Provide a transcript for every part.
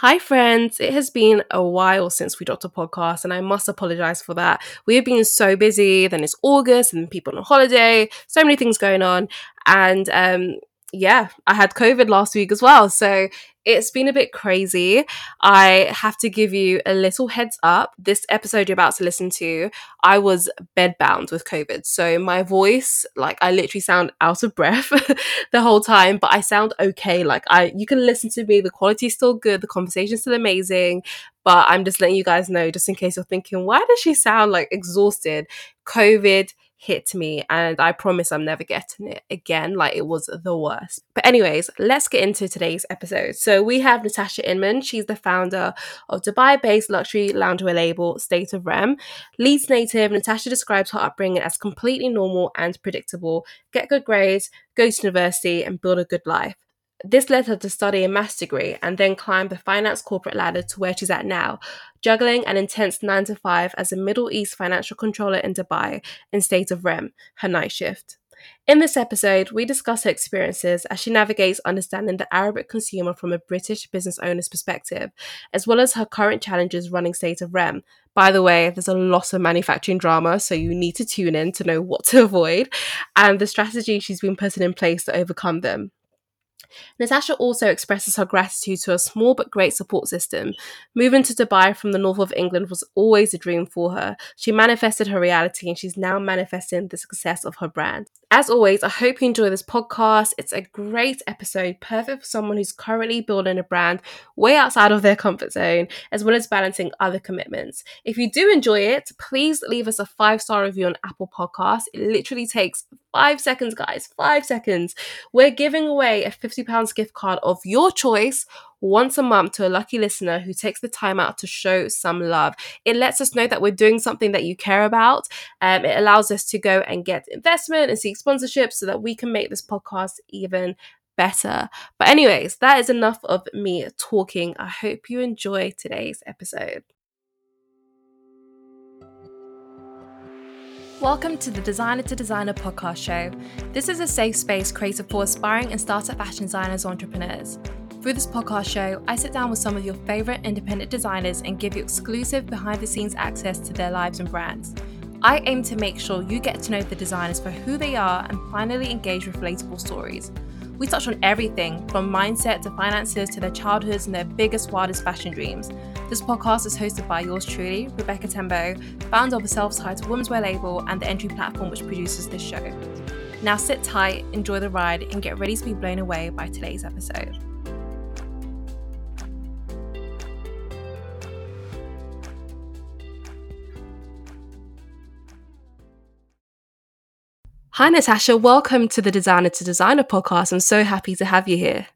Hi, friends. It has been a while since we dropped a podcast, and I must apologize for that. We have been so busy, then it's August, and people on holiday, so many things going on. And um, yeah, I had COVID last week as well. So it's been a bit crazy. I have to give you a little heads up. This episode you're about to listen to, I was bedbound with COVID. So my voice, like I literally sound out of breath the whole time, but I sound okay. Like I you can listen to me, the quality's still good, the conversation's still amazing. But I'm just letting you guys know, just in case you're thinking, why does she sound like exhausted? COVID hit me and I promise I'm never getting it again. Like it was the worst. But, anyways, let's get into today's episode. So, we have Natasha Inman. She's the founder of Dubai based luxury loungewear label State of Rem. Leeds native, Natasha describes her upbringing as completely normal and predictable get good grades, go to university, and build a good life. This led her to study a maths degree and then climb the finance corporate ladder to where she's at now, juggling an intense 9 to 5 as a Middle East financial controller in Dubai in state of REM, her night shift. In this episode, we discuss her experiences as she navigates understanding the Arabic consumer from a British business owner's perspective, as well as her current challenges running State of Rem. By the way, there's a lot of manufacturing drama, so you need to tune in to know what to avoid, and the strategy she's been putting in place to overcome them. Natasha also expresses her gratitude to a small but great support system. Moving to Dubai from the north of England was always a dream for her. She manifested her reality and she's now manifesting the success of her brand. As always, I hope you enjoy this podcast. It's a great episode, perfect for someone who's currently building a brand way outside of their comfort zone, as well as balancing other commitments. If you do enjoy it, please leave us a five star review on Apple Podcasts. It literally takes five seconds, guys, five seconds. We're giving away a £50 gift card of your choice once a month to a lucky listener who takes the time out to show some love. It lets us know that we're doing something that you care about. Um, it allows us to go and get investment and seek sponsorship so that we can make this podcast even better. But, anyways, that is enough of me talking. I hope you enjoy today's episode. Welcome to the Designer to Designer podcast show. This is a safe space created for aspiring and startup fashion designers or entrepreneurs. Through this podcast show, I sit down with some of your favorite independent designers and give you exclusive behind the scenes access to their lives and brands. I aim to make sure you get to know the designers for who they are and finally engage with relatable stories. We touch on everything from mindset to finances to their childhoods and their biggest, wildest fashion dreams. This podcast is hosted by yours truly, Rebecca Tembo, founder of the self titled Women's Wear label and the entry platform which produces this show. Now sit tight, enjoy the ride, and get ready to be blown away by today's episode. Hi, Natasha. Welcome to the Designer to Designer podcast. I'm so happy to have you here.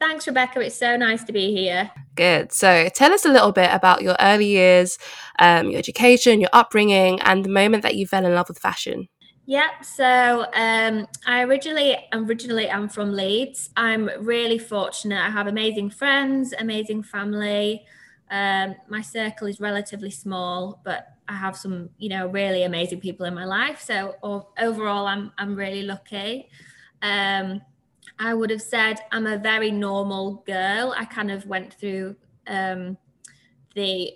Thanks, Rebecca. It's so nice to be here. Good. So, tell us a little bit about your early years, um, your education, your upbringing, and the moment that you fell in love with fashion. Yep. So um, I originally originally am from Leeds. I'm really fortunate. I have amazing friends, amazing family. Um, my circle is relatively small, but I have some, you know, really amazing people in my life. So overall, I'm I'm really lucky. Um, I would have said I'm a very normal girl. I kind of went through um, the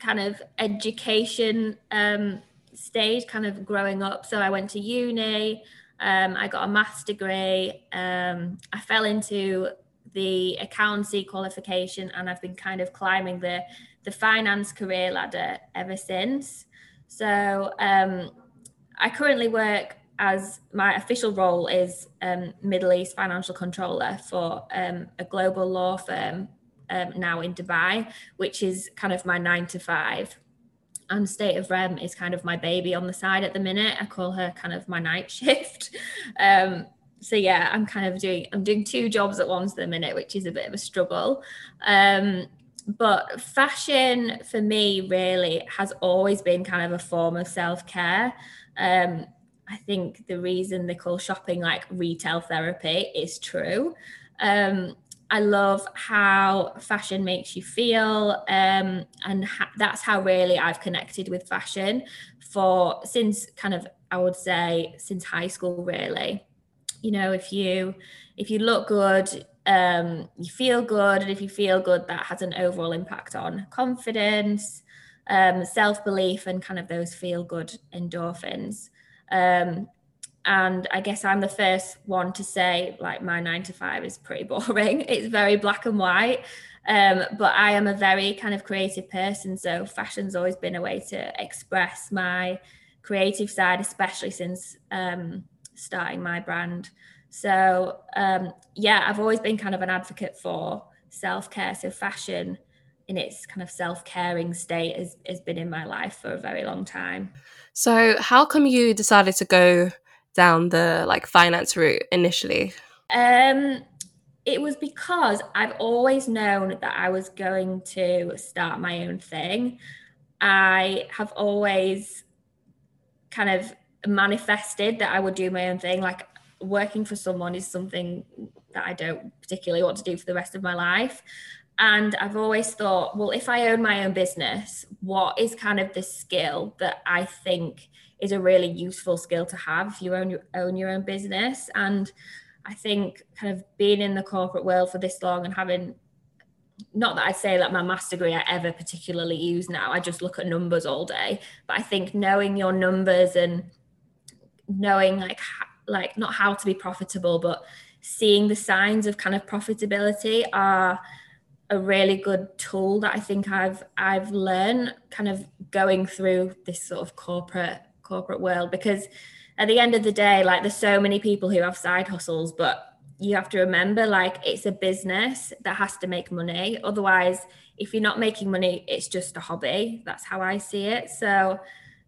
kind of education um, stage, kind of growing up. So I went to uni. Um, I got a maths degree. Um, I fell into the accountancy qualification, and I've been kind of climbing the the finance career ladder ever since. So um, I currently work as my official role is um, Middle East financial controller for um, a global law firm um, now in Dubai, which is kind of my nine to five. And State of Rem is kind of my baby on the side at the minute. I call her kind of my night shift. Um, so yeah, I'm kind of doing I'm doing two jobs at once at the minute, which is a bit of a struggle. Um, but fashion for me really has always been kind of a form of self-care um, i think the reason they call shopping like retail therapy is true um, i love how fashion makes you feel um, and ha- that's how really i've connected with fashion for since kind of i would say since high school really you know if you if you look good um, you feel good. And if you feel good, that has an overall impact on confidence, um, self belief, and kind of those feel good endorphins. Um, and I guess I'm the first one to say, like, my nine to five is pretty boring. It's very black and white. Um, but I am a very kind of creative person. So fashion's always been a way to express my creative side, especially since um, starting my brand. So um, yeah, I've always been kind of an advocate for self care. So fashion in its kind of self caring state has, has been in my life for a very long time. So how come you decided to go down the like finance route initially? Um, it was because I've always known that I was going to start my own thing. I have always kind of manifested that I would do my own thing. Like working for someone is something that I don't particularly want to do for the rest of my life. And I've always thought, well, if I own my own business, what is kind of the skill that I think is a really useful skill to have if you own your own your own business? And I think kind of being in the corporate world for this long and having not that I'd say that my master degree I ever particularly use now. I just look at numbers all day. But I think knowing your numbers and knowing like like not how to be profitable, but seeing the signs of kind of profitability are a really good tool that I think I've I've learned kind of going through this sort of corporate corporate world because at the end of the day like there's so many people who have side hustles but you have to remember like it's a business that has to make money. Otherwise if you're not making money it's just a hobby. That's how I see it. So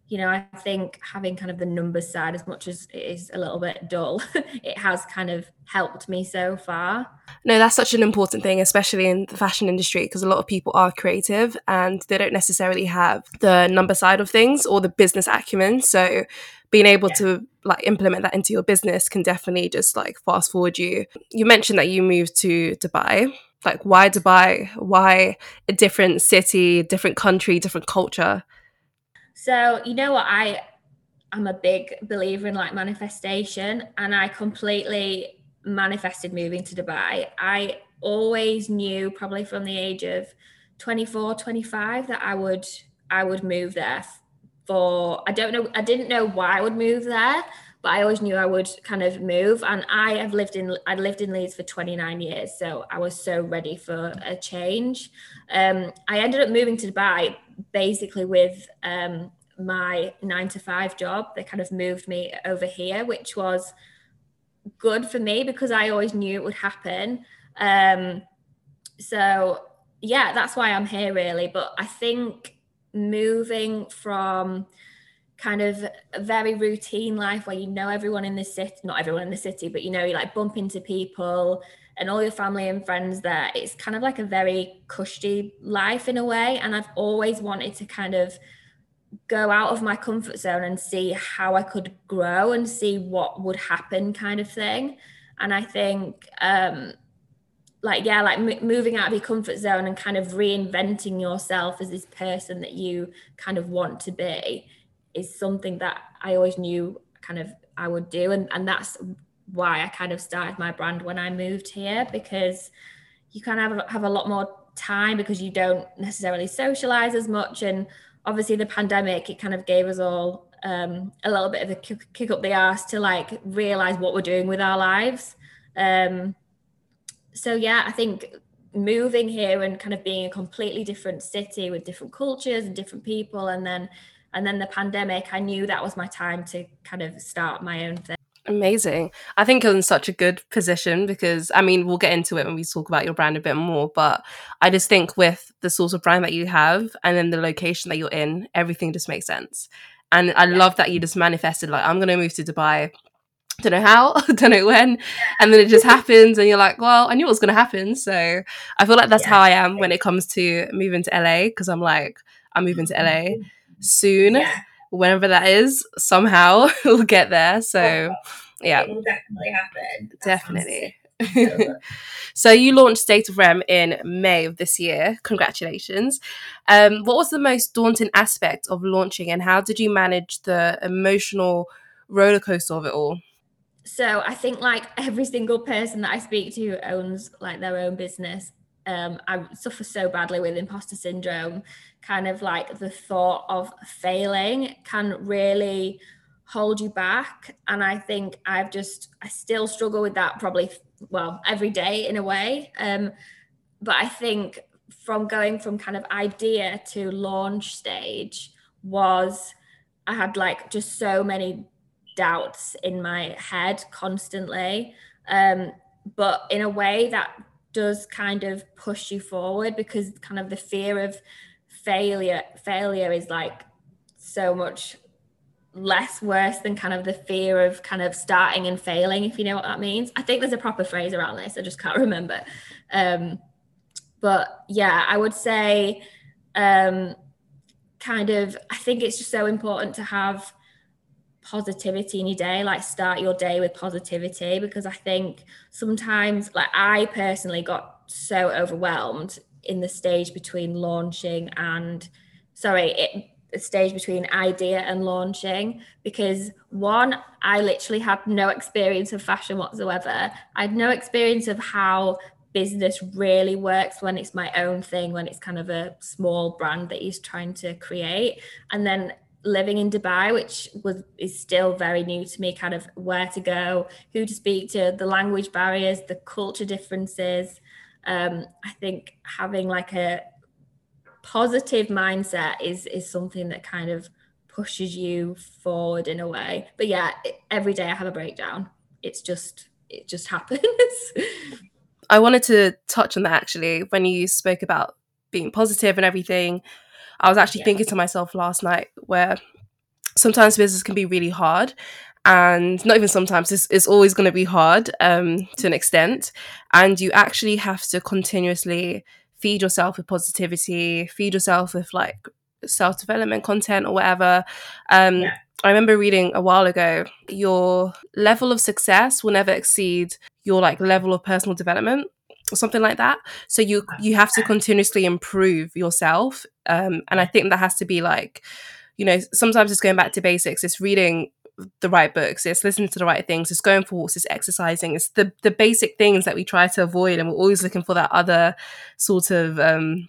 you know, I think having kind of the numbers side, as much as it is a little bit dull, it has kind of helped me so far. No, that's such an important thing, especially in the fashion industry, because a lot of people are creative and they don't necessarily have the number side of things or the business acumen. So being able yeah. to like implement that into your business can definitely just like fast forward you. You mentioned that you moved to Dubai. Like, why Dubai? Why a different city, different country, different culture? So, you know what? I am a big believer in like manifestation, and I completely manifested moving to Dubai. I always knew, probably from the age of 24, 25, that I would I would move there for I don't know, I didn't know why I would move there, but I always knew I would kind of move. And I have lived in I'd lived in Leeds for 29 years, so I was so ready for a change. Um, I ended up moving to Dubai basically with um, my nine to five job. They kind of moved me over here, which was good for me because I always knew it would happen. Um, so yeah, that's why I'm here really. But I think moving from kind of a very routine life where you know everyone in the city, not everyone in the city, but you know, you like bump into people and all your family and friends there. It's kind of like a very cushy life in a way. And I've always wanted to kind of go out of my comfort zone and see how I could grow and see what would happen, kind of thing. And I think, um, like, yeah, like m- moving out of your comfort zone and kind of reinventing yourself as this person that you kind of want to be is something that I always knew kind of I would do. And, and that's why I kind of started my brand when I moved here because you kind of have, have a lot more time because you don't necessarily socialize as much. And obviously, the pandemic, it kind of gave us all um, a little bit of a kick, up the ass to like realize what we're doing with our lives. Um, so, yeah, I think moving here and kind of being a completely different city with different cultures and different people and then and then the pandemic i knew that was my time to kind of start my own thing Amazing. I think you're in such a good position because, I mean, we'll get into it when we talk about your brand a bit more. But I just think with the sort of brand that you have and then the location that you're in, everything just makes sense. And I yeah. love that you just manifested, like, I'm going to move to Dubai. Don't know how, don't know when. And then it just happens. And you're like, well, I knew it was going to happen. So I feel like that's yeah. how I am when it comes to moving to LA because I'm like, I'm moving to LA mm-hmm. Soon. Yeah whenever that is, somehow we'll get there. So, yeah, it will definitely happen. That definitely. so you launched State of Rem in May of this year. Congratulations. Um, what was the most daunting aspect of launching, and how did you manage the emotional roller coaster of it all? so I think like every single person that I speak to who owns like their own business, um, I suffer so badly with imposter syndrome. Kind of like the thought of failing can really hold you back. And I think I've just, I still struggle with that probably, well, every day in a way. Um, but I think from going from kind of idea to launch stage was, I had like just so many doubts in my head constantly. Um, but in a way that does kind of push you forward because kind of the fear of failure failure is like so much less worse than kind of the fear of kind of starting and failing if you know what that means. I think there's a proper phrase around this i just can't remember. Um but yeah i would say um kind of i think it's just so important to have positivity in your day like start your day with positivity because i think sometimes like i personally got so overwhelmed in the stage between launching and sorry it, the stage between idea and launching because one i literally had no experience of fashion whatsoever. I had no experience of how business really works when it's my own thing when it's kind of a small brand that he's trying to create. And then living in Dubai, which was is still very new to me, kind of where to go, who to speak to, the language barriers, the culture differences. Um, I think having like a positive mindset is is something that kind of pushes you forward in a way. But yeah, every day I have a breakdown. It's just it just happens. I wanted to touch on that actually when you spoke about being positive and everything. I was actually yeah. thinking to myself last night where sometimes business can be really hard and not even sometimes it's, it's always going to be hard um, to an extent and you actually have to continuously feed yourself with positivity feed yourself with like self-development content or whatever um, yeah. i remember reading a while ago your level of success will never exceed your like level of personal development or something like that so you you have to continuously improve yourself um, and i think that has to be like you know sometimes it's going back to basics it's reading the right books it's listening to the right things it's going for walks it's exercising it's the the basic things that we try to avoid and we're always looking for that other sort of um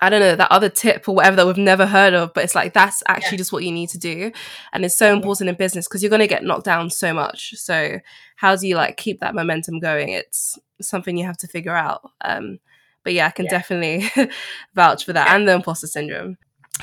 I don't know, that other tip or whatever that we've never heard of, but it's like that's actually yeah. just what you need to do. And it's so important in business because you're going to get knocked down so much. So, how do you like keep that momentum going? It's something you have to figure out. Um, but yeah, I can yeah. definitely vouch for that yeah. and the imposter syndrome.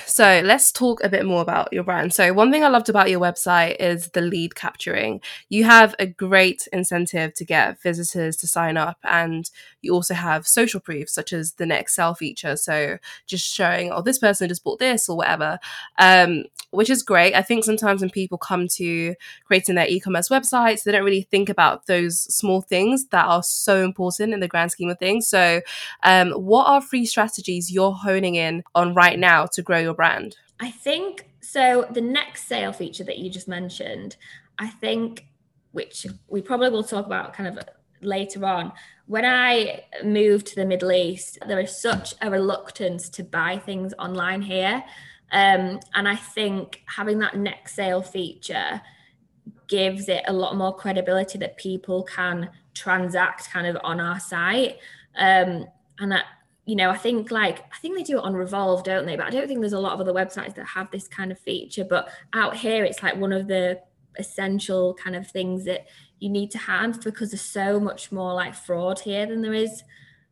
So let's talk a bit more about your brand. So one thing I loved about your website is the lead capturing. You have a great incentive to get visitors to sign up and you also have social proof such as the next sale feature. So just showing, oh, this person just bought this or whatever, um, which is great. I think sometimes when people come to creating their e-commerce websites, they don't really think about those small things that are so important in the grand scheme of things. So um, what are three strategies you're honing in on right now to grow your brand? I think so. The next sale feature that you just mentioned, I think, which we probably will talk about kind of later on. When I moved to the Middle East, there is such a reluctance to buy things online here. Um, and I think having that next sale feature gives it a lot more credibility that people can transact kind of on our site. Um, and that you know, I think like I think they do it on Revolve, don't they? But I don't think there's a lot of other websites that have this kind of feature. But out here, it's like one of the essential kind of things that you need to have because there's so much more like fraud here than there is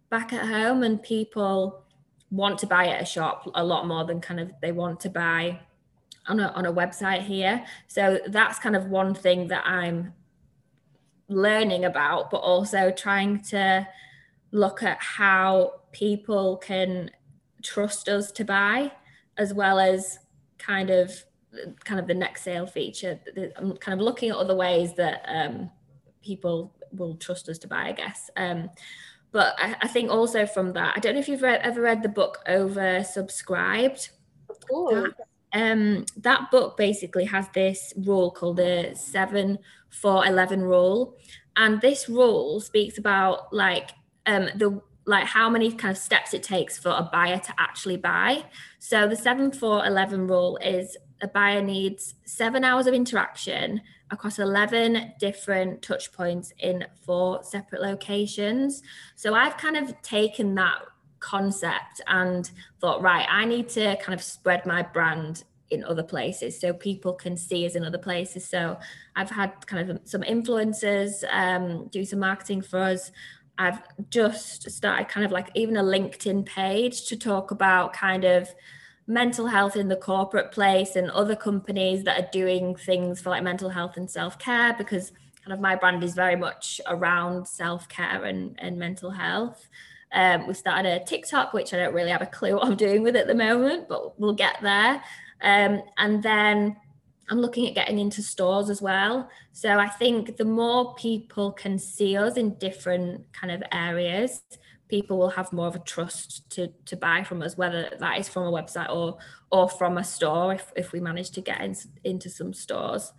back at home, and people want to buy at a shop a lot more than kind of they want to buy on a on a website here. So that's kind of one thing that I'm learning about, but also trying to look at how people can trust us to buy as well as kind of kind of the next sale feature. I'm kind of looking at other ways that um, people will trust us to buy i guess. Um, but I, I, think also from that i don't know if you've read, ever read the book Oversubscribed um, that book basically has this rule called the 7 4 11 rule. And this rule speaks about like um, the like how many kind of steps it takes for a buyer to actually buy. So the 7 4 11 rule is a buyer needs seven hours of interaction across 11 different touch points in four separate locations. So I've kind of taken that concept and thought, right, I need to kind of spread my brand in other places so people can see us in other places. So I've had kind of some influencers um, do some marketing for us. I've just started kind of like even a LinkedIn page to talk about kind of mental health in the corporate place and other companies that are doing things for like mental health and self-care because kind of my brand is very much around self-care and, and mental health. Um, we started a TikTok, which I don't really have a clue what I'm doing with at the moment, but we'll get there. Um, and then I'm looking at getting into stores as well. So I think the more people can see us in different kind of areas, people will have more of a trust to to buy from us, whether that is from a website or or from a store. If if we manage to get in, into some stores,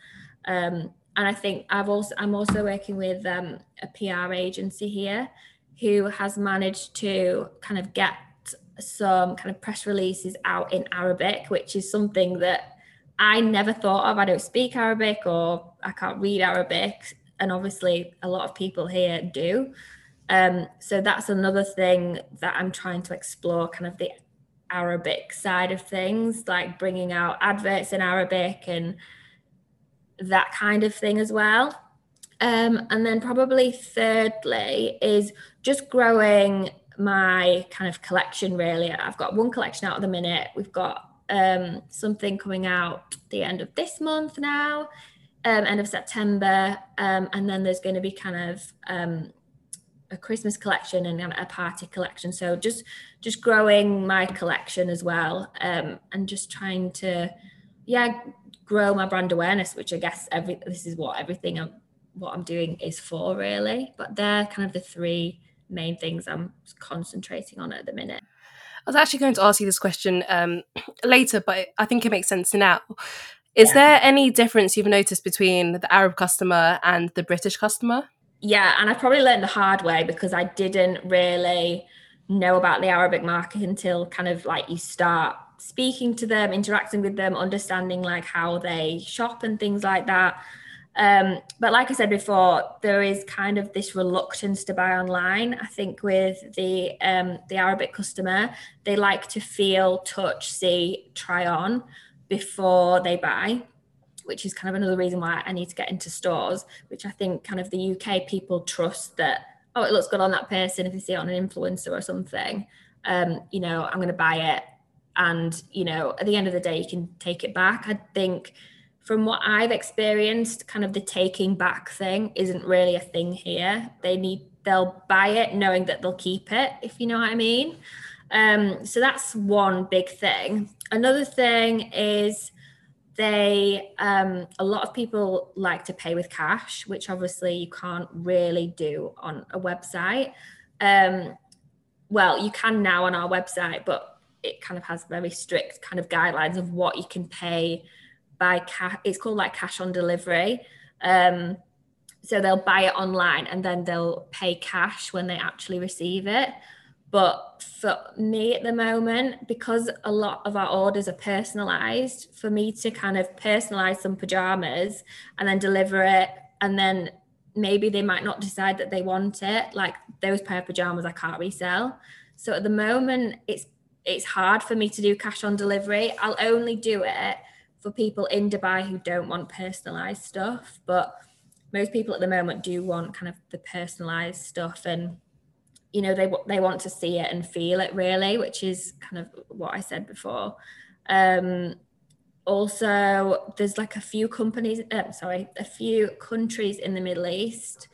um, and I think I've also I'm also working with um, a PR agency here who has managed to kind of get some kind of press releases out in Arabic, which is something that I never thought of. I don't speak Arabic or I can't read Arabic. And obviously, a lot of people here do. Um, so that's another thing that I'm trying to explore kind of the Arabic side of things, like bringing out adverts in Arabic and that kind of thing as well. Um, and then, probably thirdly, is just growing my kind of collection really. I've got one collection out at the minute. We've got um, something coming out the end of this month now, um, end of September, um, and then there's going to be kind of um, a Christmas collection and a party collection. So just just growing my collection as well, um, and just trying to, yeah, grow my brand awareness. Which I guess every this is what everything I'm what I'm doing is for really. But they're kind of the three main things I'm concentrating on at the minute. I was actually going to ask you this question um, later, but I think it makes sense now. Is yeah. there any difference you've noticed between the Arab customer and the British customer? Yeah, and I probably learned the hard way because I didn't really know about the Arabic market until kind of like you start speaking to them, interacting with them, understanding like how they shop and things like that. Um, but like I said before, there is kind of this reluctance to buy online. I think with the um, the Arabic customer, they like to feel, touch, see, try on before they buy, which is kind of another reason why I need to get into stores. Which I think kind of the UK people trust that oh, it looks good on that person if they see it on an influencer or something. Um, you know, I'm going to buy it, and you know, at the end of the day, you can take it back. I think from what I've experienced, kind of the taking back thing isn't really a thing here. They need they'll buy it knowing that they'll keep it, if you know what I mean. Um, so that's one big thing. Another thing is they um, a lot of people like to pay with cash, which obviously you can't really do on a website. Um, well, you can now on our website, but it kind of has very strict kind of guidelines of what you can pay by cash. It's called like cash on delivery. Um, so they'll buy it online and then they'll pay cash when they actually receive it. But for me at the moment, because a lot of our orders are personalized, for me to kind of personalize some pajamas and then deliver it, and then maybe they might not decide that they want it, like those pair of pajamas I can't resell. So at the moment, it's it's hard for me to do cash on delivery. I'll only do it for people in Dubai who don't want personalized stuff, but most people at the moment do want kind of the personalized stuff and you know they they want to see it and feel it really which is kind of what I said before. Um also there's like a few companies uh, sorry a few countries in the Middle East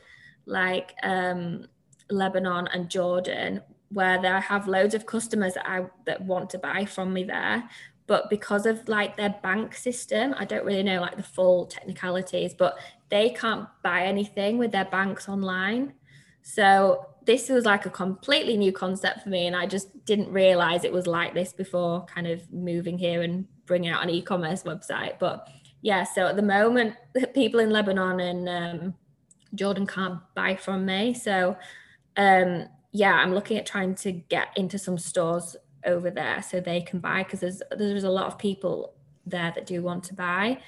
like um Lebanon and Jordan where I have loads of customers that I that want to buy from me there. But because of like their bank system i don't really know like the full technicalities but they can't buy anything with their banks online. So this was like a completely new concept for me and i just didn't realize it was like this before kind of moving here and bringing out an e-commerce website but yeah so at the moment people in lebanon and um, jordan can't buy from me so um, yeah i'm looking at trying to get into some stores over there so they can buy because there's there's a lot of people there that do want to buy.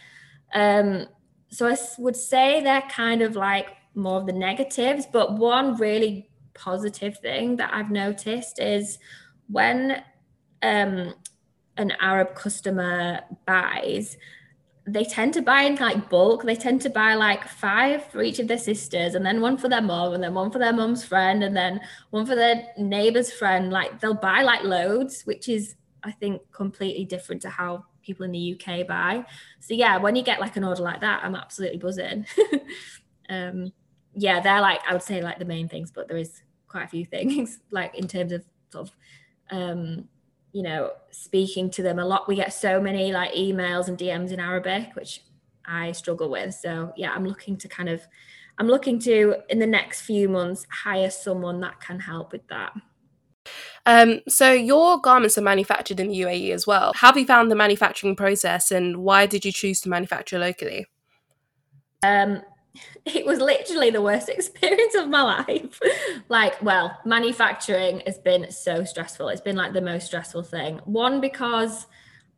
Um, so I would say they're kind of like more of the negatives, but one really positive thing that I've noticed is when um, an Arab customer buys, they tend to buy in like bulk. They tend to buy like five for each of their sisters, and then one for their mom, and then one for their mom's friend, and then one for their neighbor's friend. Like they'll buy like loads, which is I think completely different to how people in the UK buy. So yeah, when you get like an order like that, I'm absolutely buzzing. um, yeah, they're like I would say like the main things, but there is quite a few things like in terms of sort of um, you know speaking to them a lot. We get so many like emails and DMs in Arabic, which I struggle with. So yeah, I'm looking to kind of I'm looking to in the next few months hire someone that can help with that. Um, so your garments are manufactured in the UAE as well. How have you found the manufacturing process, and why did you choose to manufacture locally? Um, it was literally the worst experience of my life. like, well, manufacturing has been so stressful. It's been like the most stressful thing. One, because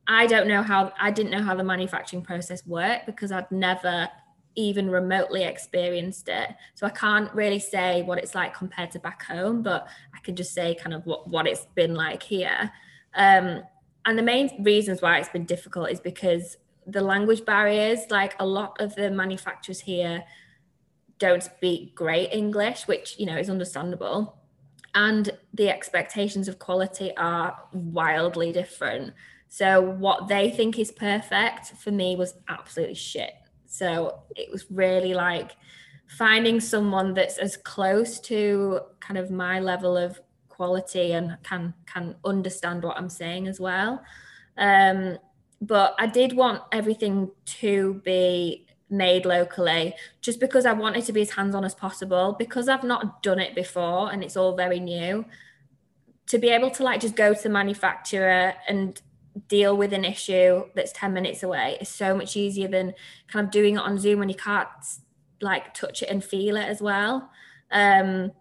I don't know how, I didn't know how the manufacturing process worked because I'd never even remotely experienced it. So I can't really say what it's like compared to back home, but I can just say kind of what, what it's been like here. Um, and the main reasons why it's been difficult is because the language barriers, like a lot of the manufacturers here don't speak great English, which, you know, is understandable. And the expectations of quality are wildly different. So what they think is perfect for me was absolutely shit. So it was really like finding someone that's as close to kind of my level of quality and can can understand what I'm saying as well. Um, but I did want everything to be made locally just because I wanted to be as hands on as possible because I've not done it before and it's all very new. To be able to like just go to the manufacturer and deal with an issue that's 10 minutes away is so much easier than kind of doing it on Zoom when you can't like touch it and feel it as well. Um,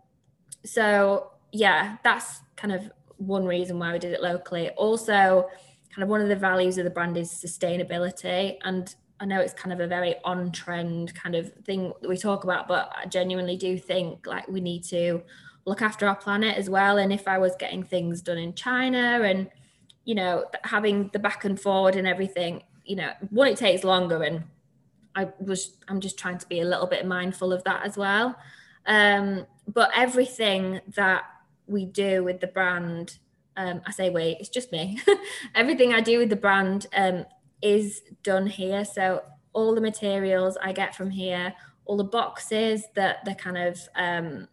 so yeah, that's kind of one reason why we did it locally. Also, kind of one of the values of the brand is sustainability and I know it's kind of a very on trend kind of thing we talk about, but I genuinely do think like we need to look after our planet as well. And if I was getting things done in China and, you know, having the back and forward and everything, you know, one, it takes longer. And I was, I'm just trying to be a little bit mindful of that as well. Um, but everything that we do with the brand um, I say wait, it's just me. Everything I do with the brand um, is done here. So all the materials I get from here, all the boxes that they're kind of um,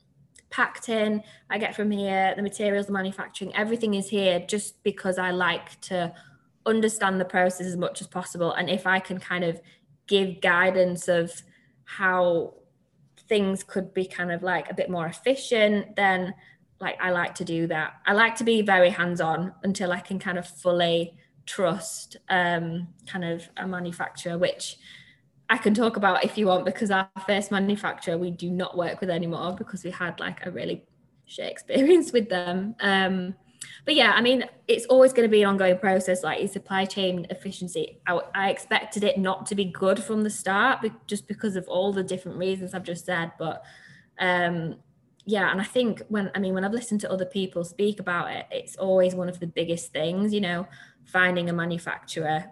packed in, I get from here, the materials, the manufacturing, everything is here just because I like to understand the process as much as possible. And if I can kind of give guidance of how things could be kind of like a bit more efficient, then like I like to do that. I like to be very hands on until I can kind of fully trust um, kind of a manufacturer, which I can talk about if you want, because our first manufacturer we do not work with anymore because we had like a really shit experience with them. Um, but yeah, I mean, it's always going to be an ongoing process. Like supply chain efficiency, I, I, expected it not to be good from the start, just because of all the different reasons I've just said. But um, yeah and i think when i mean when i've listened to other people speak about it it's always one of the biggest things you know finding a manufacturer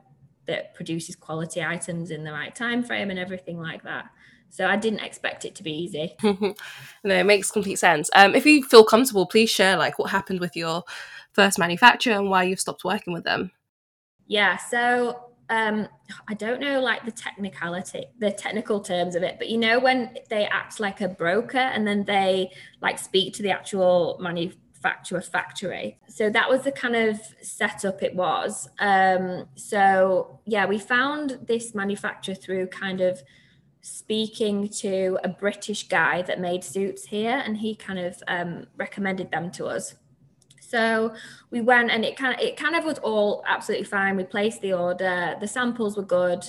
that produces quality items in the right time frame and everything like that. So i didn't expect it to be easy. No it makes complete sense. Um, if you feel comfortable please share like what happened with your first manufacturer and why you've stopped working with them. Yeah so um i don't know like the technicality the technical terms of it but you know when they act like a broker and then they like speak to the actual manufacturer factory? So that was the kind of setup it was. Um so yeah we found this manufacturer through kind of speaking to a british guy that made suits here and he kind of um, recommended them to us so we went and it kind of it kind of was all absolutely fine. We placed the order, the samples were good.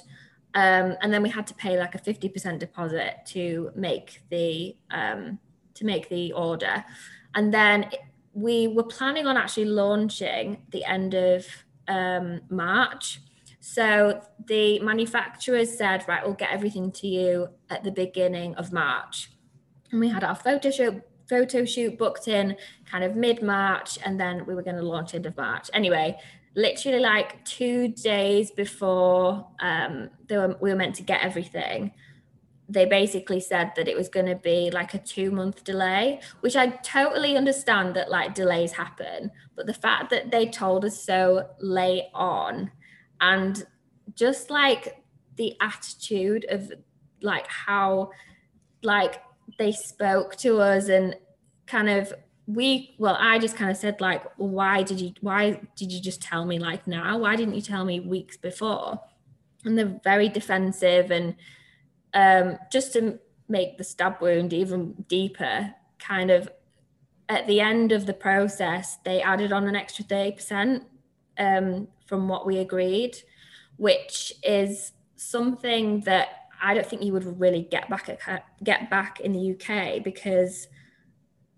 Um, and then we had to pay like a 50% deposit to make the um, to make the order. And then we were planning on actually launching the end of um, March. So the manufacturers said, right, we'll get everything to you at the beginning of March. And we had our photo shoot photo shoot booked in kind of mid March, and then we were going to launch end of March. Anyway, literally like two days before um, they were, we were meant to get everything, they basically said that it was going to be like a two month delay, which I totally understand that like delays happen. But the fact that they told us so late on and just like the attitude of like how like they spoke to us and kind of we well i just kind of said like why did you why did you just tell me like now? Why didn't you tell me weeks before? And they're very defensive and um, just to make the stab wound even deeper kind of at the end of the process they added on an extra 30% um, from what we agreed which is something that i don't think you would really get back at, get back in the uk because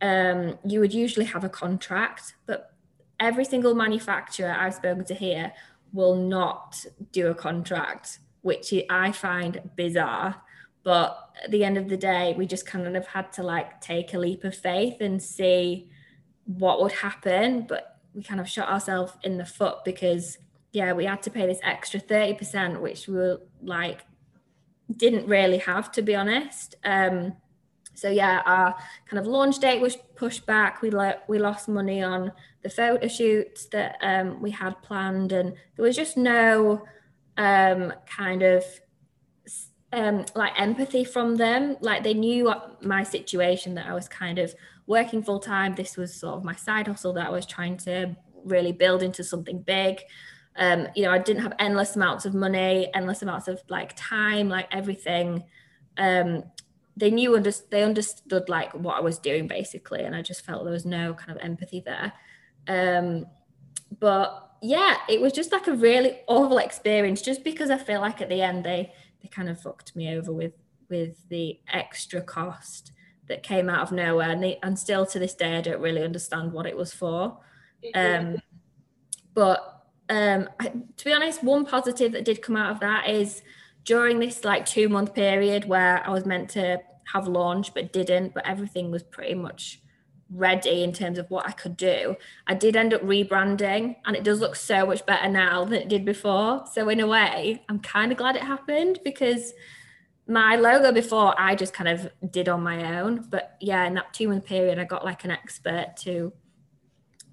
um, you would usually have a contract, but every single manufacturer I've spoken to here will not do a contract, which I find bizarre. But at the end of the day, we just kind of had to like take a leap of faith and see what would happen. But we kind of shot ourselves in the foot because, yeah, we had to pay this extra 30%, which we were like, didn't really have, to be honest. Um, so yeah, our kind of launch date was pushed back. We lo- we lost money on the photo shoots that um, we had planned, and there was just no um, kind of um, like empathy from them. Like they knew my situation that I was kind of working full time. This was sort of my side hustle that I was trying to really build into something big. Um, you know, I didn't have endless amounts of money, endless amounts of like time, like everything. Um, they knew under, they understood like what I was doing basically, and I just felt there was no kind of empathy there. Um, but yeah, it was just like a really awful experience, just because I feel like at the end they they kind of fucked me over with with the extra cost that came out of nowhere, and they, and still to this day I don't really understand what it was for. Um, but um, I, to be honest, one positive that did come out of that is during this like two month period where I was meant to have launch but didn't, but everything was pretty much ready in terms of what I could do. I did end up rebranding and it does look so much better now than it did before. So in a way, I'm kind of glad it happened because my logo before I just kind of did on my own. But yeah, in that two month period, I got like an expert to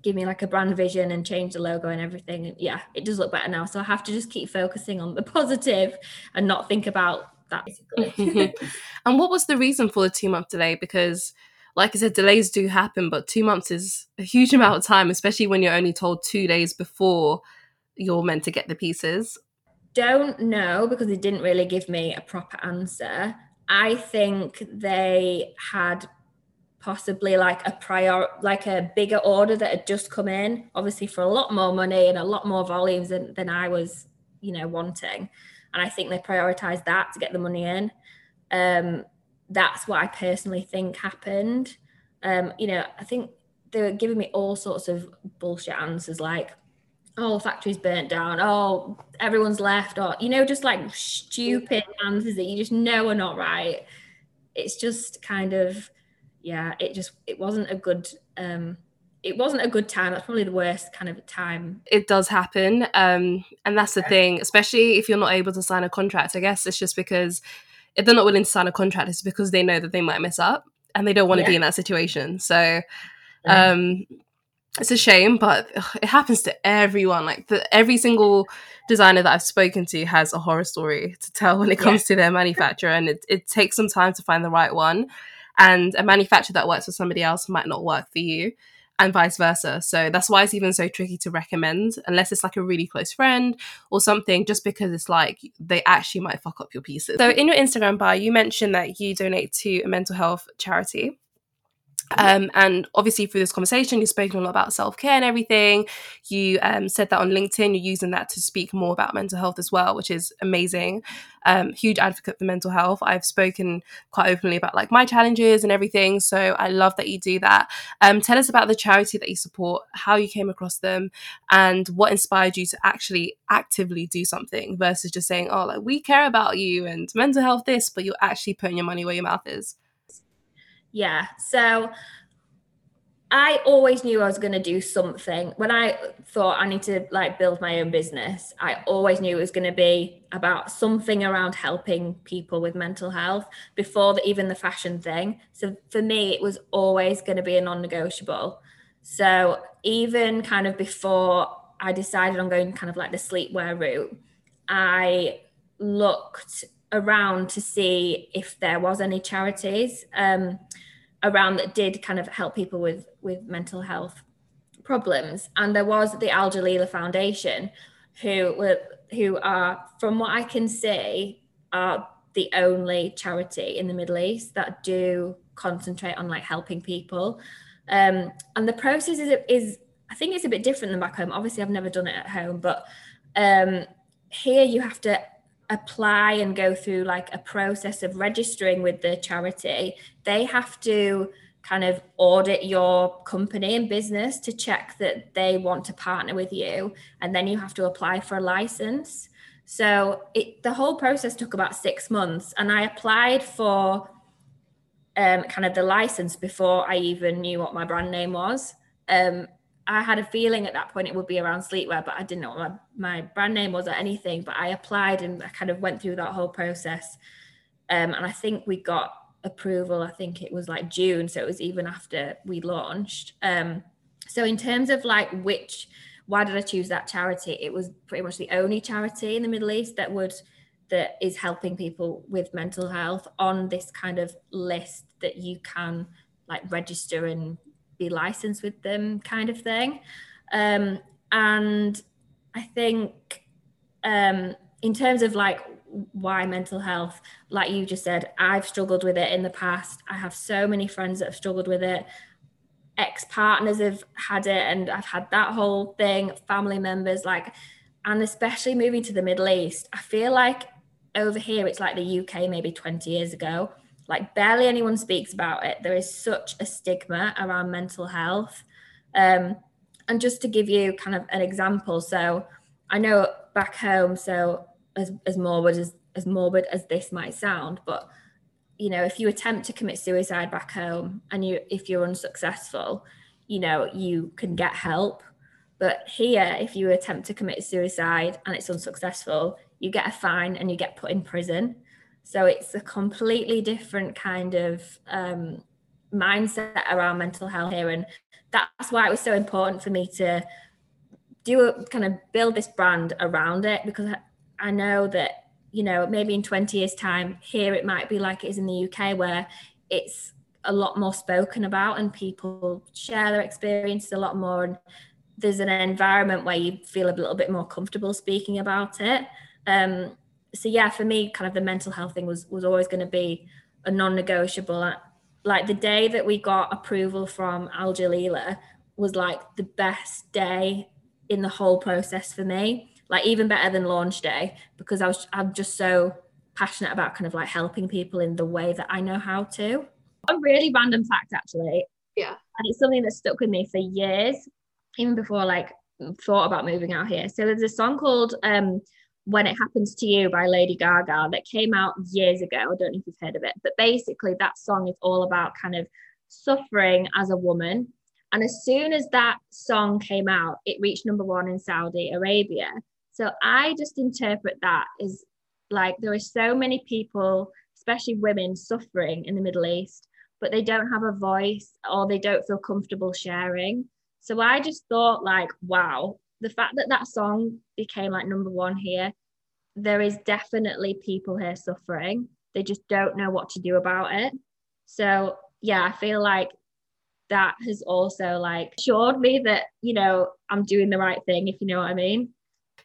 give me like a brand vision and change the logo and everything. And yeah, it does look better now. So I have to just keep focusing on the positive and not think about that and what was the reason for the two month delay? Because like I said, delays do happen, but two months is a huge amount of time, especially when you're only told two days before you're meant to get the pieces. Don't know because they didn't really give me a proper answer. I think they had possibly like a prior like a bigger order that had just come in obviously for a lot more money and a lot more volumes than, than i was you know wanting and I think they prioritized that to get the money in. Um, that's what I personally think happened. Um, you know, I think they were giving me all sorts of bullshit answers like, oh, the factory's burnt down, oh, everyone's left, or, you know, just like stupid answers that you just know are not right. It's just kind of, yeah, it just, it wasn't a good, um, it wasn't a good time. That's probably the worst kind of time. It does happen. Um, and that's the thing, especially if you're not able to sign a contract. I guess it's just because if they're not willing to sign a contract, it's because they know that they might mess up and they don't want to yeah. be in that situation. So um, it's a shame, but ugh, it happens to everyone. Like the, every single designer that I've spoken to has a horror story to tell when it comes yeah. to their manufacturer, and it, it takes some time to find the right one. And a manufacturer that works for somebody else might not work for you and vice versa. So that's why it's even so tricky to recommend, unless it's like a really close friend or something, just because it's like they actually might fuck up your pieces. So in your Instagram bio, you mentioned that you donate to a mental health charity. Um, and obviously, through this conversation, you've spoken a lot about self care and everything. You um, said that on LinkedIn, you're using that to speak more about mental health as well, which is amazing. Um, huge advocate for mental health. I've spoken quite openly about like my challenges and everything. So I love that you do that. Um, tell us about the charity that you support, how you came across them, and what inspired you to actually actively do something versus just saying, oh, like we care about you and mental health this, but you're actually putting your money where your mouth is. Yeah. So I always knew I was going to do something. When I thought I need to like build my own business, I always knew it was going to be about something around helping people with mental health before the, even the fashion thing. So for me, it was always going to be a non-negotiable. So even kind of before I decided on going kind of like the sleepwear route, I looked around to see if there was any charities um, around that did kind of help people with with mental health problems. And there was the Al Jalila Foundation, who were who are, from what I can see, are the only charity in the Middle East that do concentrate on like helping people. Um, and the process is is I think it's a bit different than back home. Obviously, I've never done it at home, but um, here you have to apply and go through like a process of registering with the charity, they have to kind of audit your company and business to check that they want to partner with you. And then you have to apply for a license. So it, the whole process took about six months. And I applied for um, kind of the license before I even knew what my brand name was. Um, I had a feeling at that point it would be around sleepwear, but I didn't know what my, my brand name was or anything. But I applied and I kind of went through that whole process. Um, and I think we got approval, I think it was like June. So it was even after we launched. Um, so in terms of like which, why did I choose that charity? It was pretty much the only charity in the Middle East that would that is helping people with mental health on this kind of list that you can like register and be licensed with them kind of thing. Um, and i think um, in terms of like why mental health like you just said i've struggled with it in the past. I have so many friends that have struggled with it. Ex-partners have had it and i've had that whole thing family members like and especially moving to the middle east i feel like over here it's like the uk maybe 20 years ago like barely anyone speaks about it. There is such a stigma around mental health. Um, and just to give you kind of an example, so I know back home, so as, as morbid as, as morbid as this might sound, but you know, if you attempt to commit suicide back home and you if you're unsuccessful, you know, you can get help. But here, if you attempt to commit suicide and it's unsuccessful, you get a fine and you get put in prison. So it's a completely different kind of um, mindset around mental health here. And that's why it was so important for me to do a kind of build this brand around it because I know that, you know, maybe in 20 years' time, here it might be like it is in the UK where it's a lot more spoken about and people share their experiences a lot more. And there's an environment where you feel a little bit more comfortable speaking about it. Um, so yeah, for me, kind of the mental health thing was was always going to be a non-negotiable. Like the day that we got approval from Al Jalila was like the best day in the whole process for me. Like even better than launch day because I was I'm just so passionate about kind of like helping people in the way that I know how to. A really random fact actually. Yeah. And it's something that stuck with me for years, even before like thought about moving out here. So there's a song called um when It Happens to You by Lady Gaga that came out years ago. I don't know if you've heard of it, but basically, that song is all about kind of suffering as a woman. And as soon as that song came out, it reached number one in Saudi Arabia. So I just interpret that as like there are so many people, especially women, suffering in the Middle East, but they don't have a voice or they don't feel comfortable sharing. So I just thought, like, wow, the fact that that song became like number one here, there is definitely people here suffering. They just don't know what to do about it. So yeah, I feel like that has also like assured me that, you know, I'm doing the right thing, if you know what I mean.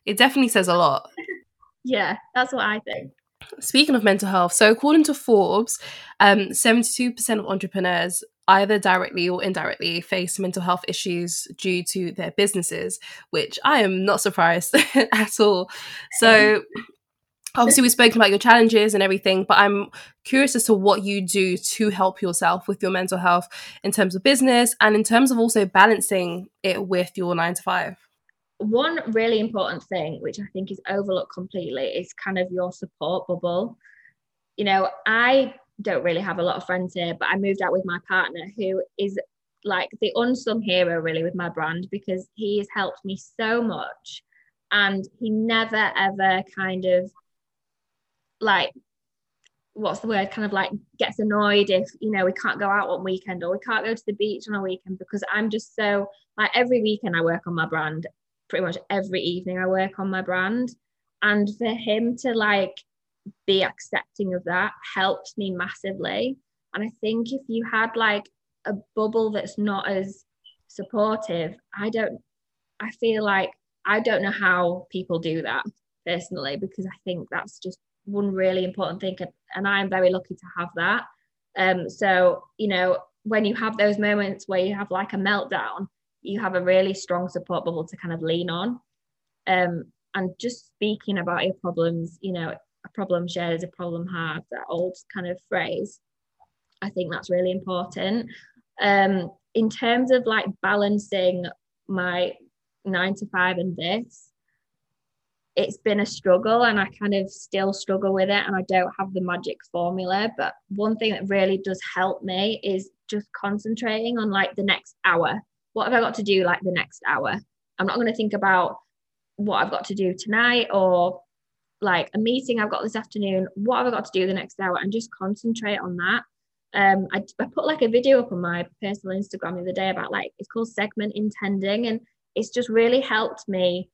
It definitely says a lot. yeah, that's what I think. Speaking of mental health, so according to Forbes, um, 72% of entrepreneurs either directly or indirectly face mental health issues due to their businesses, which I am not surprised at all. So, obviously, we've spoken about your challenges and everything, but I'm curious as to what you do to help yourself with your mental health in terms of business and in terms of also balancing it with your nine to five. One really important thing, which I think is overlooked completely, is kind of your support bubble. You know, I don't really have a lot of friends here, but I moved out with my partner who is like the unsung hero really with my brand because he has helped me so much. And he never ever kind of like what's the word? Kind of like gets annoyed if you know we can't go out on weekend or we can't go to the beach on a weekend because I'm just so like every weekend I work on my brand. Pretty much every evening I work on my brand. And for him to like be accepting of that helps me massively. And I think if you had like a bubble that's not as supportive, I don't, I feel like I don't know how people do that personally because I think that's just one really important thing. And I'm very lucky to have that. Um, so, you know, when you have those moments where you have like a meltdown, you have a really strong support bubble to kind of lean on. Um, and just speaking about your problems, you know, problem shared is a problem halved, that old kind of phrase. I think that's really important. Um, in terms of like balancing my nine to five and this, it's been a struggle and I kind of still struggle with it and I don't have the magic formula. But one thing that really does help me is just concentrating on like the next hour. What have I got to do like the next hour? I'm not going to think about what I've got to do tonight or like a meeting I've got this afternoon, what have I got to do the next hour, and just concentrate on that. Um, I, I put like a video up on my personal Instagram the other day about like it's called segment intending, and it's just really helped me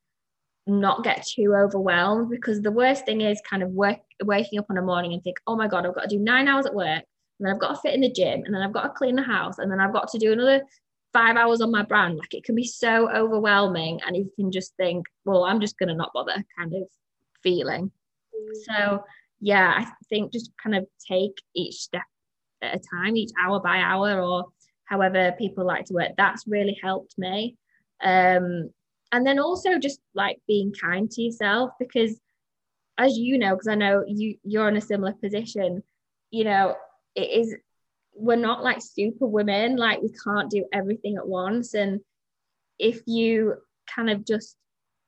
not get too overwhelmed because the worst thing is kind of work waking up on a morning and think, oh my god, I've got to do nine hours at work, and then I've got to fit in the gym, and then I've got to clean the house, and then I've got to do another five hours on my brand. Like it can be so overwhelming, and you can just think, well, I'm just gonna not bother, kind of feeling. So, yeah, I think just kind of take each step at a time, each hour by hour, or however people like to work. That's really helped me. Um, and then also just like being kind to yourself because, as you know, because I know you you're in a similar position, you know, it is we're not like super women, like we can't do everything at once. And if you kind of just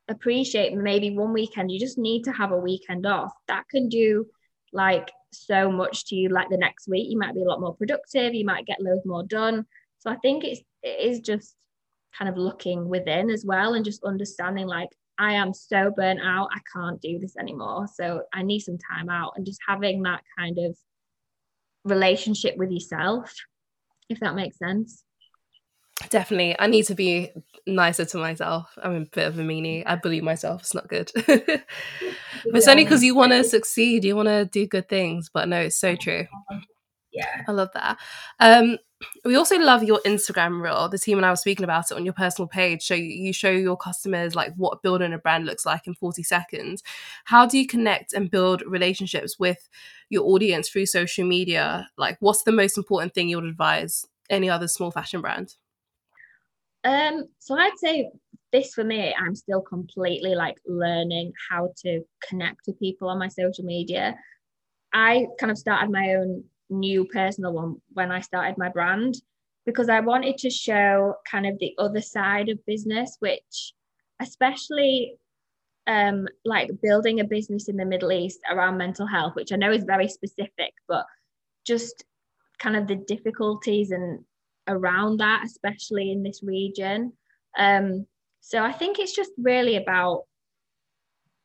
appreciate maybe one weekend you just need to have a weekend off. That can do like so much to you like the next week. You might be a lot more productive you might get loads more done. So i think it's it is just kind of looking within as well and just understanding like i am so burnt out i can't do this anymore. So i need some time out and just having that kind of relationship with yourself if that makes sense Definitely. I need to be nicer to myself. I'm a bit of a meanie. I bully myself. It's not good. but it's only because you want to succeed. You want to do good things. But no, it's so true. Yeah. I love that. Um, we also love your Instagram reel. The team and I were speaking about it on your personal page. So you show your customers like what building a brand looks like in 40 seconds. How do you connect and build relationships with your audience through social media? Like what's the most important thing you would advise any other small fashion brand? Um, so I'd say this for me, I'm still completely like learning how to connect with people on my social media. I kind of started my own new personal one when I started my brand because I wanted to show kind of the other side of business, which especially um, like building a business in the Middle East around mental health, which I know is very specific, but just kind of the difficulties and around that, especially in this region. Um, so I think it's just really about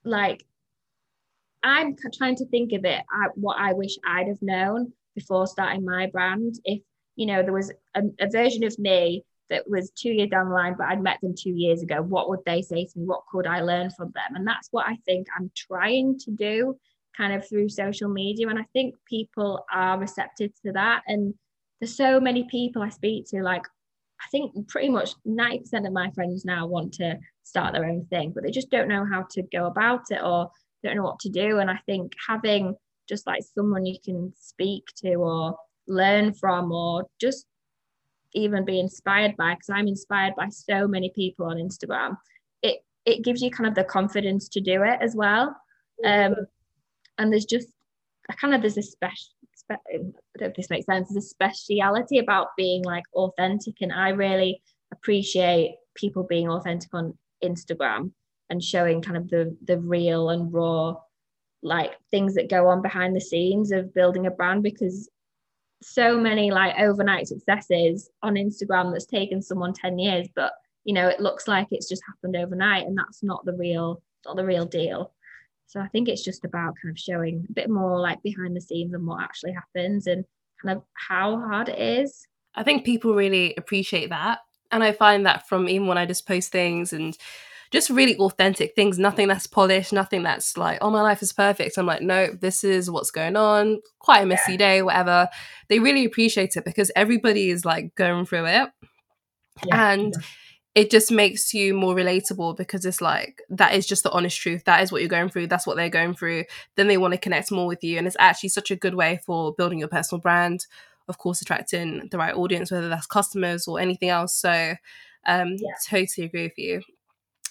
like I'm trying to think of it I, what I wish I'd have known before starting my brand. If you know there was a, a, version of me that was two years down the line, but I'd met them two years ago, what would they say to me? What could I learn from them? And that's what I think I'm trying to do, kind of through social media. And I think people are receptive to that. And there's so many people I speak to, like I think pretty much 90% of my friends now want to start their own thing, but they just don't know how to go about it or don't know what to do. And I think having just like someone you can speak to or learn from or just even be inspired by because I'm inspired by so many people on Instagram. It it gives you kind of the confidence to do it as well. Um, and there's just I kind of there's a special I don't know if this makes sense. There's a speciality about being like authentic, and I really appreciate people being authentic on Instagram and showing kind of the the real and raw like things that go on behind the scenes of building a brand because so many like overnight successes on Instagram that's taken someone 10 years but you know it looks like it's just happened overnight and that's not the real not the real deal so I think it's just about kind of showing a bit more like behind the scenes and what actually happens and kind of how hard it is I think people really appreciate that and I find that from even when I just post things and just really authentic things, nothing that's polished, nothing that's like, oh, my life is perfect. I'm like, no, this is what's going on, quite a messy yeah. day, whatever. They really appreciate it because everybody is like going through it. Yeah, and yeah. It just makes you more relatable because it's like, that is just the honest truth. That is what you're going through. That's what they're going through. Then they want to connect more with you. And it's actually such a good way for building your personal brand, of course, attracting the right audience, whether that's customers or anything else. So, um, yeah. totally agree with you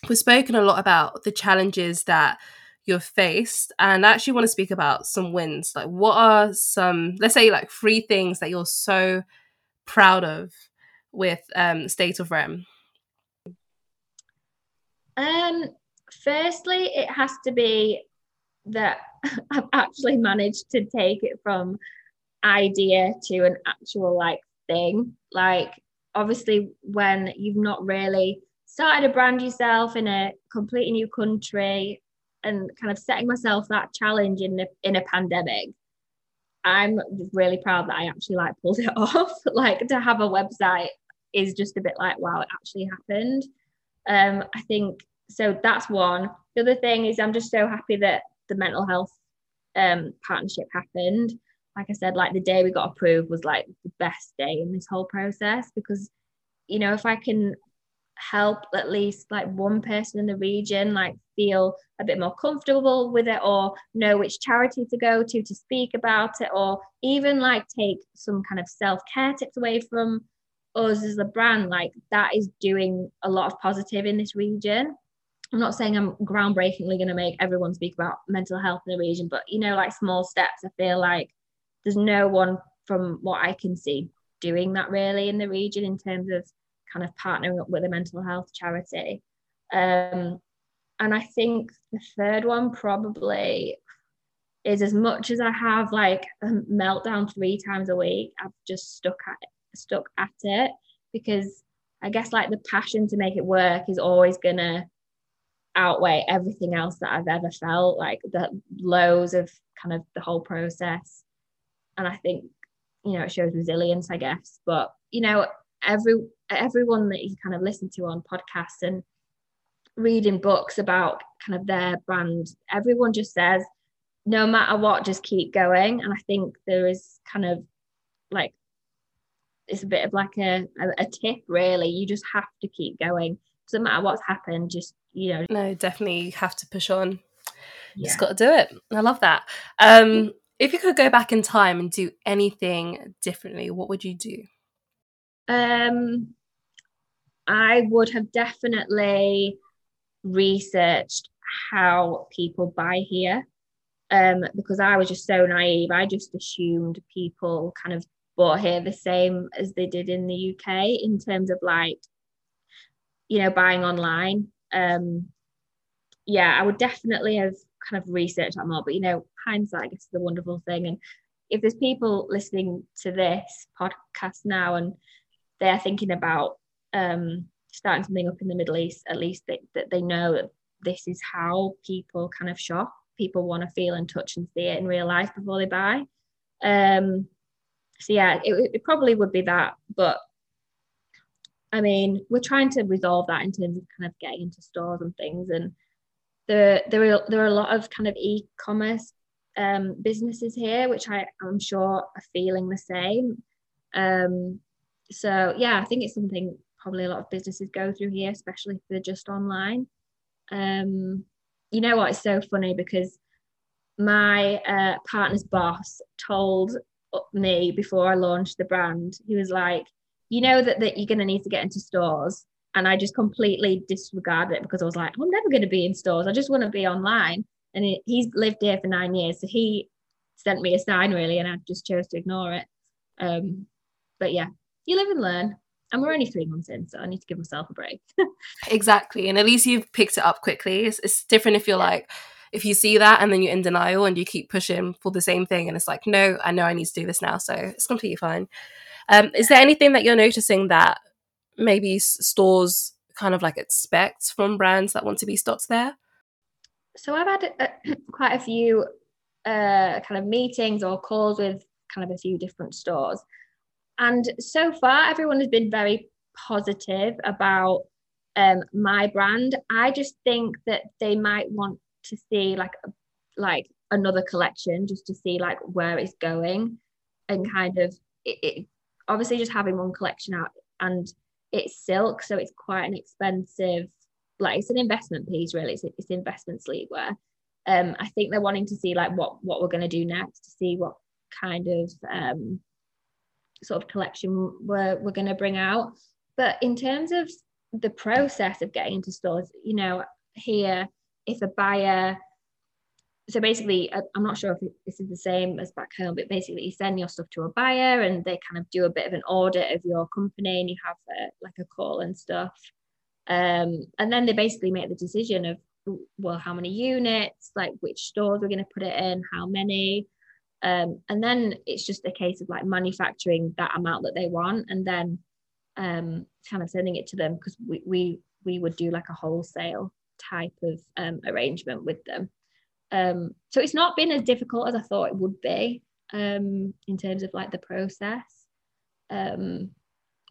we've spoken a lot about the challenges that you've faced and I actually want to speak about some wins like what are some let's say like three things that you're so proud of with um state of rem um firstly it has to be that i've actually managed to take it from idea to an actual like thing. Like obviously when you've not really started a brand yourself in a completely new country and kind of setting myself that challenge in a, in a pandemic i'm really proud that i actually like pulled it off. Like to have a website is just a bit like wow it actually happened um i think so that's one. The other thing is i'm just so happy that the mental health um partnership happened. Like i said like the day we got approved was like the best day in this whole process because you know if i can help at least like one person in the region like feel a bit more comfortable with it or know which charity to go to to speak about it or even like take some kind of self-care tips away from us as a brand like that is doing a lot of positive in this region i'm not saying i'm groundbreakingly going to make everyone speak about mental health in the region but you know like small steps i feel like there's no one from what i can see doing that really in the region in terms of kind of partnering up with a mental health charity. Um, and I think the third one probably is as much as I have like a meltdown three times a week, I've just stuck at it, stuck at it because I guess like the passion to make it work is always gonna outweigh everything else that I've ever felt, like the lows of kind of the whole process. And I think, you know, it shows resilience, I guess. But, you know, every everyone that you kind of listen to on podcasts and reading books about kind of their brand, everyone just says, no matter what, just keep going. And I think there is kind of like it's a bit of like a, a, tip, really. You just have to keep going. Doesn't matter what's happened, just you know. No, definitely have to push on. Yeah. Just got to do it. I love that. Um, if you could go back in time and do anything differently, what would you do? Um, I would have definitely researched how people buy here um, because I was just so naive. I just assumed people kind of bought here the same as they did in the UK in terms of like, you know, buying online. Um, yeah, I would definitely have kind of researched that more. But you know, hindsight, is the wonderful thing. And if there's people listening to this podcast now and they're thinking about um, starting something up in the Middle East, at least they, that they know that this is how people kind of shop. People want to feel and touch and see it in real life before they buy. Um, so yeah, it, it probably would be that, but I mean, we're trying to resolve that in terms of kind of getting into stores and things. And there, there are there are a lot of kind of e-commerce um, businesses here, which I am sure are feeling the same. Um, so yeah, I think it's something probably a lot of businesses go through here, especially if they're just online. Um, you know what? It's so funny because my uh, partner's boss told me before I launched the brand, he was like, you know that, that you're going to need to get into stores. And I just completely disregarded it because I was like, I'm never going to be in stores. I just want to be online. And it, he's lived here for nine years. So he sent me a sign really, and I just chose to ignore it. Um, but yeah, you live and learn. And we're only three months in, so I need to give myself a break. exactly. And at least you've picked it up quickly. It's, it's different if you're yeah. like, if you see that and then you're in denial and you keep pushing for the same thing and it's like no i know i need to do this now so it's completely fine. Um, is there anything that you're noticing that maybe stores kind of like expect from brands that want to be stocked there? So i've had uh, quite a few uh, kind of meetings or calls with kind of a few different stores. And so far everyone has been very positive about um, my brand. I just think that they might want to see like like another collection just to see like where it's going and kind of it, it obviously just having one collection out and it's silk so it's quite an expensive like it's an investment piece really. It's, it's investment sleepwear. Um i think they're wanting to see like what what we're going to do next to see what kind of um sort of collection we're, we're going to bring out. But in terms of the process of getting into stores you know here if a buyer so basically i'm not sure if this is the same as back home but basically you send your stuff to a buyer and they kind of do a bit of an audit of your company and you have a, uh, like a call and stuff. Um, and then they basically make the decision of well how many units like which stores we're going to put it in how many. Um, and then it's just a case of like manufacturing that amount that they want and then um, kind of sending it to them because we, we we would do like a wholesale type of um, arrangement with them. Um, so it's not been as difficult as I thought it would be um, in terms of like the process. Um,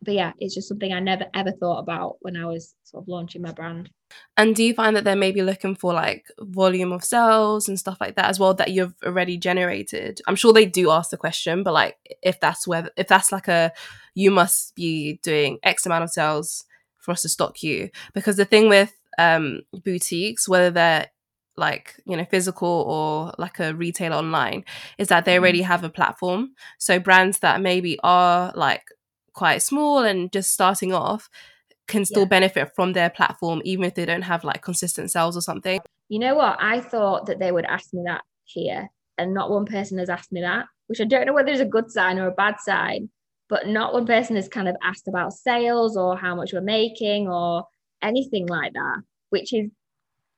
but yeah, it's just something I never ever thought about when I was sort of launching my brand. And do you find that they're maybe looking for like volume of sales and stuff like that as well that you've already generated? I'm sure they do ask the question, but like if that's where if that's like a you must be doing X amount of sales for us to stock you. Because the thing with um, boutiques, whether they're like you know physical or like a retailer online is that they already mm-hmm. have a platform so brands that maybe are like quite small and just starting off can still yeah. benefit from their platform even if they don't have like consistent sales or something you know what i thought that they would ask me that here and not one person has asked me that which i don't know whether it's a good sign or a bad sign but not one person has kind of asked about sales or how much we're making or anything like that, which is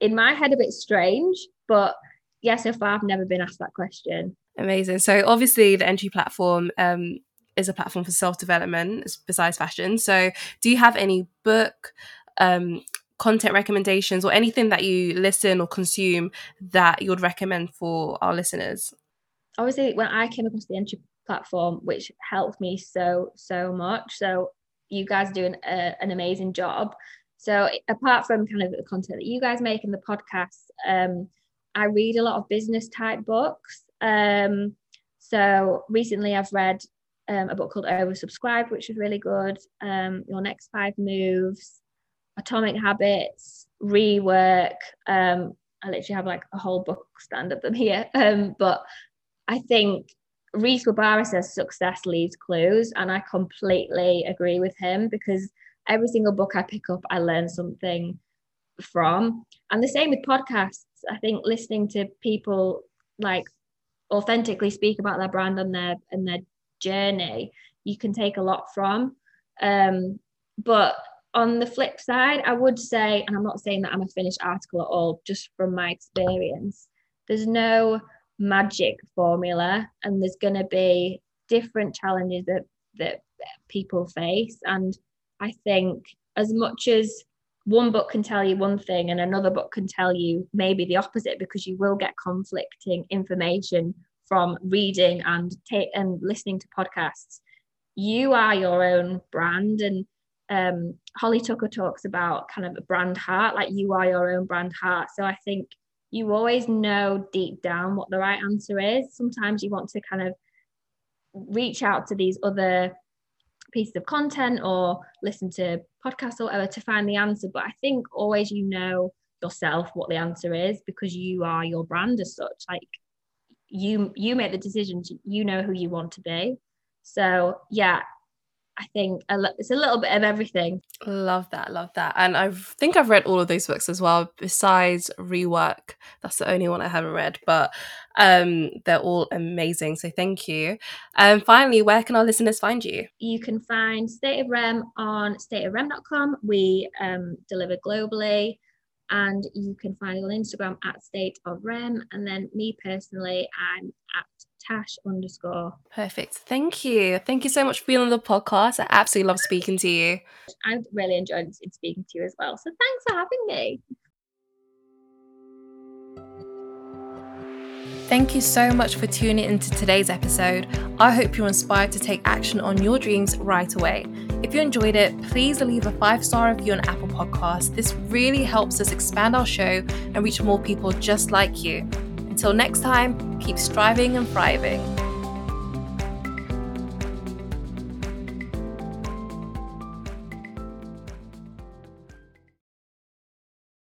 in my head a bit strange. But yeah, so far I've never been asked that question. Amazing. So obviously the entry platform um, is a platform for self development besides fashion. So do you have any book, um, content recommendations, or anything that you listen or consume that you would recommend for our listeners? Obviously, when I came across the entry platform, which helped me so so much. So you guys are doing a, an amazing job. So apart from kind of the content that you guys make in the podcasts, um, I read a lot of business type books. Um, so recently I've read um, a book called Oversubscribed, which is really good. Um, Your Next Five Moves, Atomic Habits, Rework. Um, I literally have like a whole book stand up them here. Um, but I think Reese Wabara says success leaves clues, and I completely agree with him because every single book I pick up, I learn something from. And the same with podcasts. I think listening to people like authentically speak about their brand and their and their journey, you can take a lot from. Um, but on the flip side, I would say, and I'm not saying that I'm a finished article at all, just from my experience, there's no magic formula, and there's going to be different challenges that that people face. And I think as much as one book can tell you one thing and another book can tell you maybe the opposite because you will get conflicting information from reading and ta- and listening to podcasts you are your own brand. And um, holly tucker talks about kind of a brand heart like you are your own brand heart. So i think you always know deep down what the right answer is. Sometimes you want to kind of reach out to these other pieces of content or listen to podcasts or whatever to find the answer. But I think always you know yourself what the answer is because you are your brand as such. Like you you make the decisions, you know who you want to be. So yeah, I think it's a little bit of everything. Love that, love that. And I think I've read all of those books as well, besides Rework. That's the only one I haven't read, but um, they're all amazing. So thank you. And um, finally, where can our listeners find you? You can find State of Rem on stateofrem.com. We um, deliver globally and you can find it on Instagram at State of Rem. And then me personally, I'm at Tash underscore. Perfect. Thank you. Thank you so much for being on the podcast. I absolutely love speaking to you. I really enjoyed speaking to you as well. So thanks for having me. Thank you so much for tuning into today's episode. I hope you're inspired to take action on your dreams right away. If you enjoyed it, please leave a five star review on Apple Podcasts. This really helps us expand our show and reach more people just like you. Until next time, keep striving and thriving.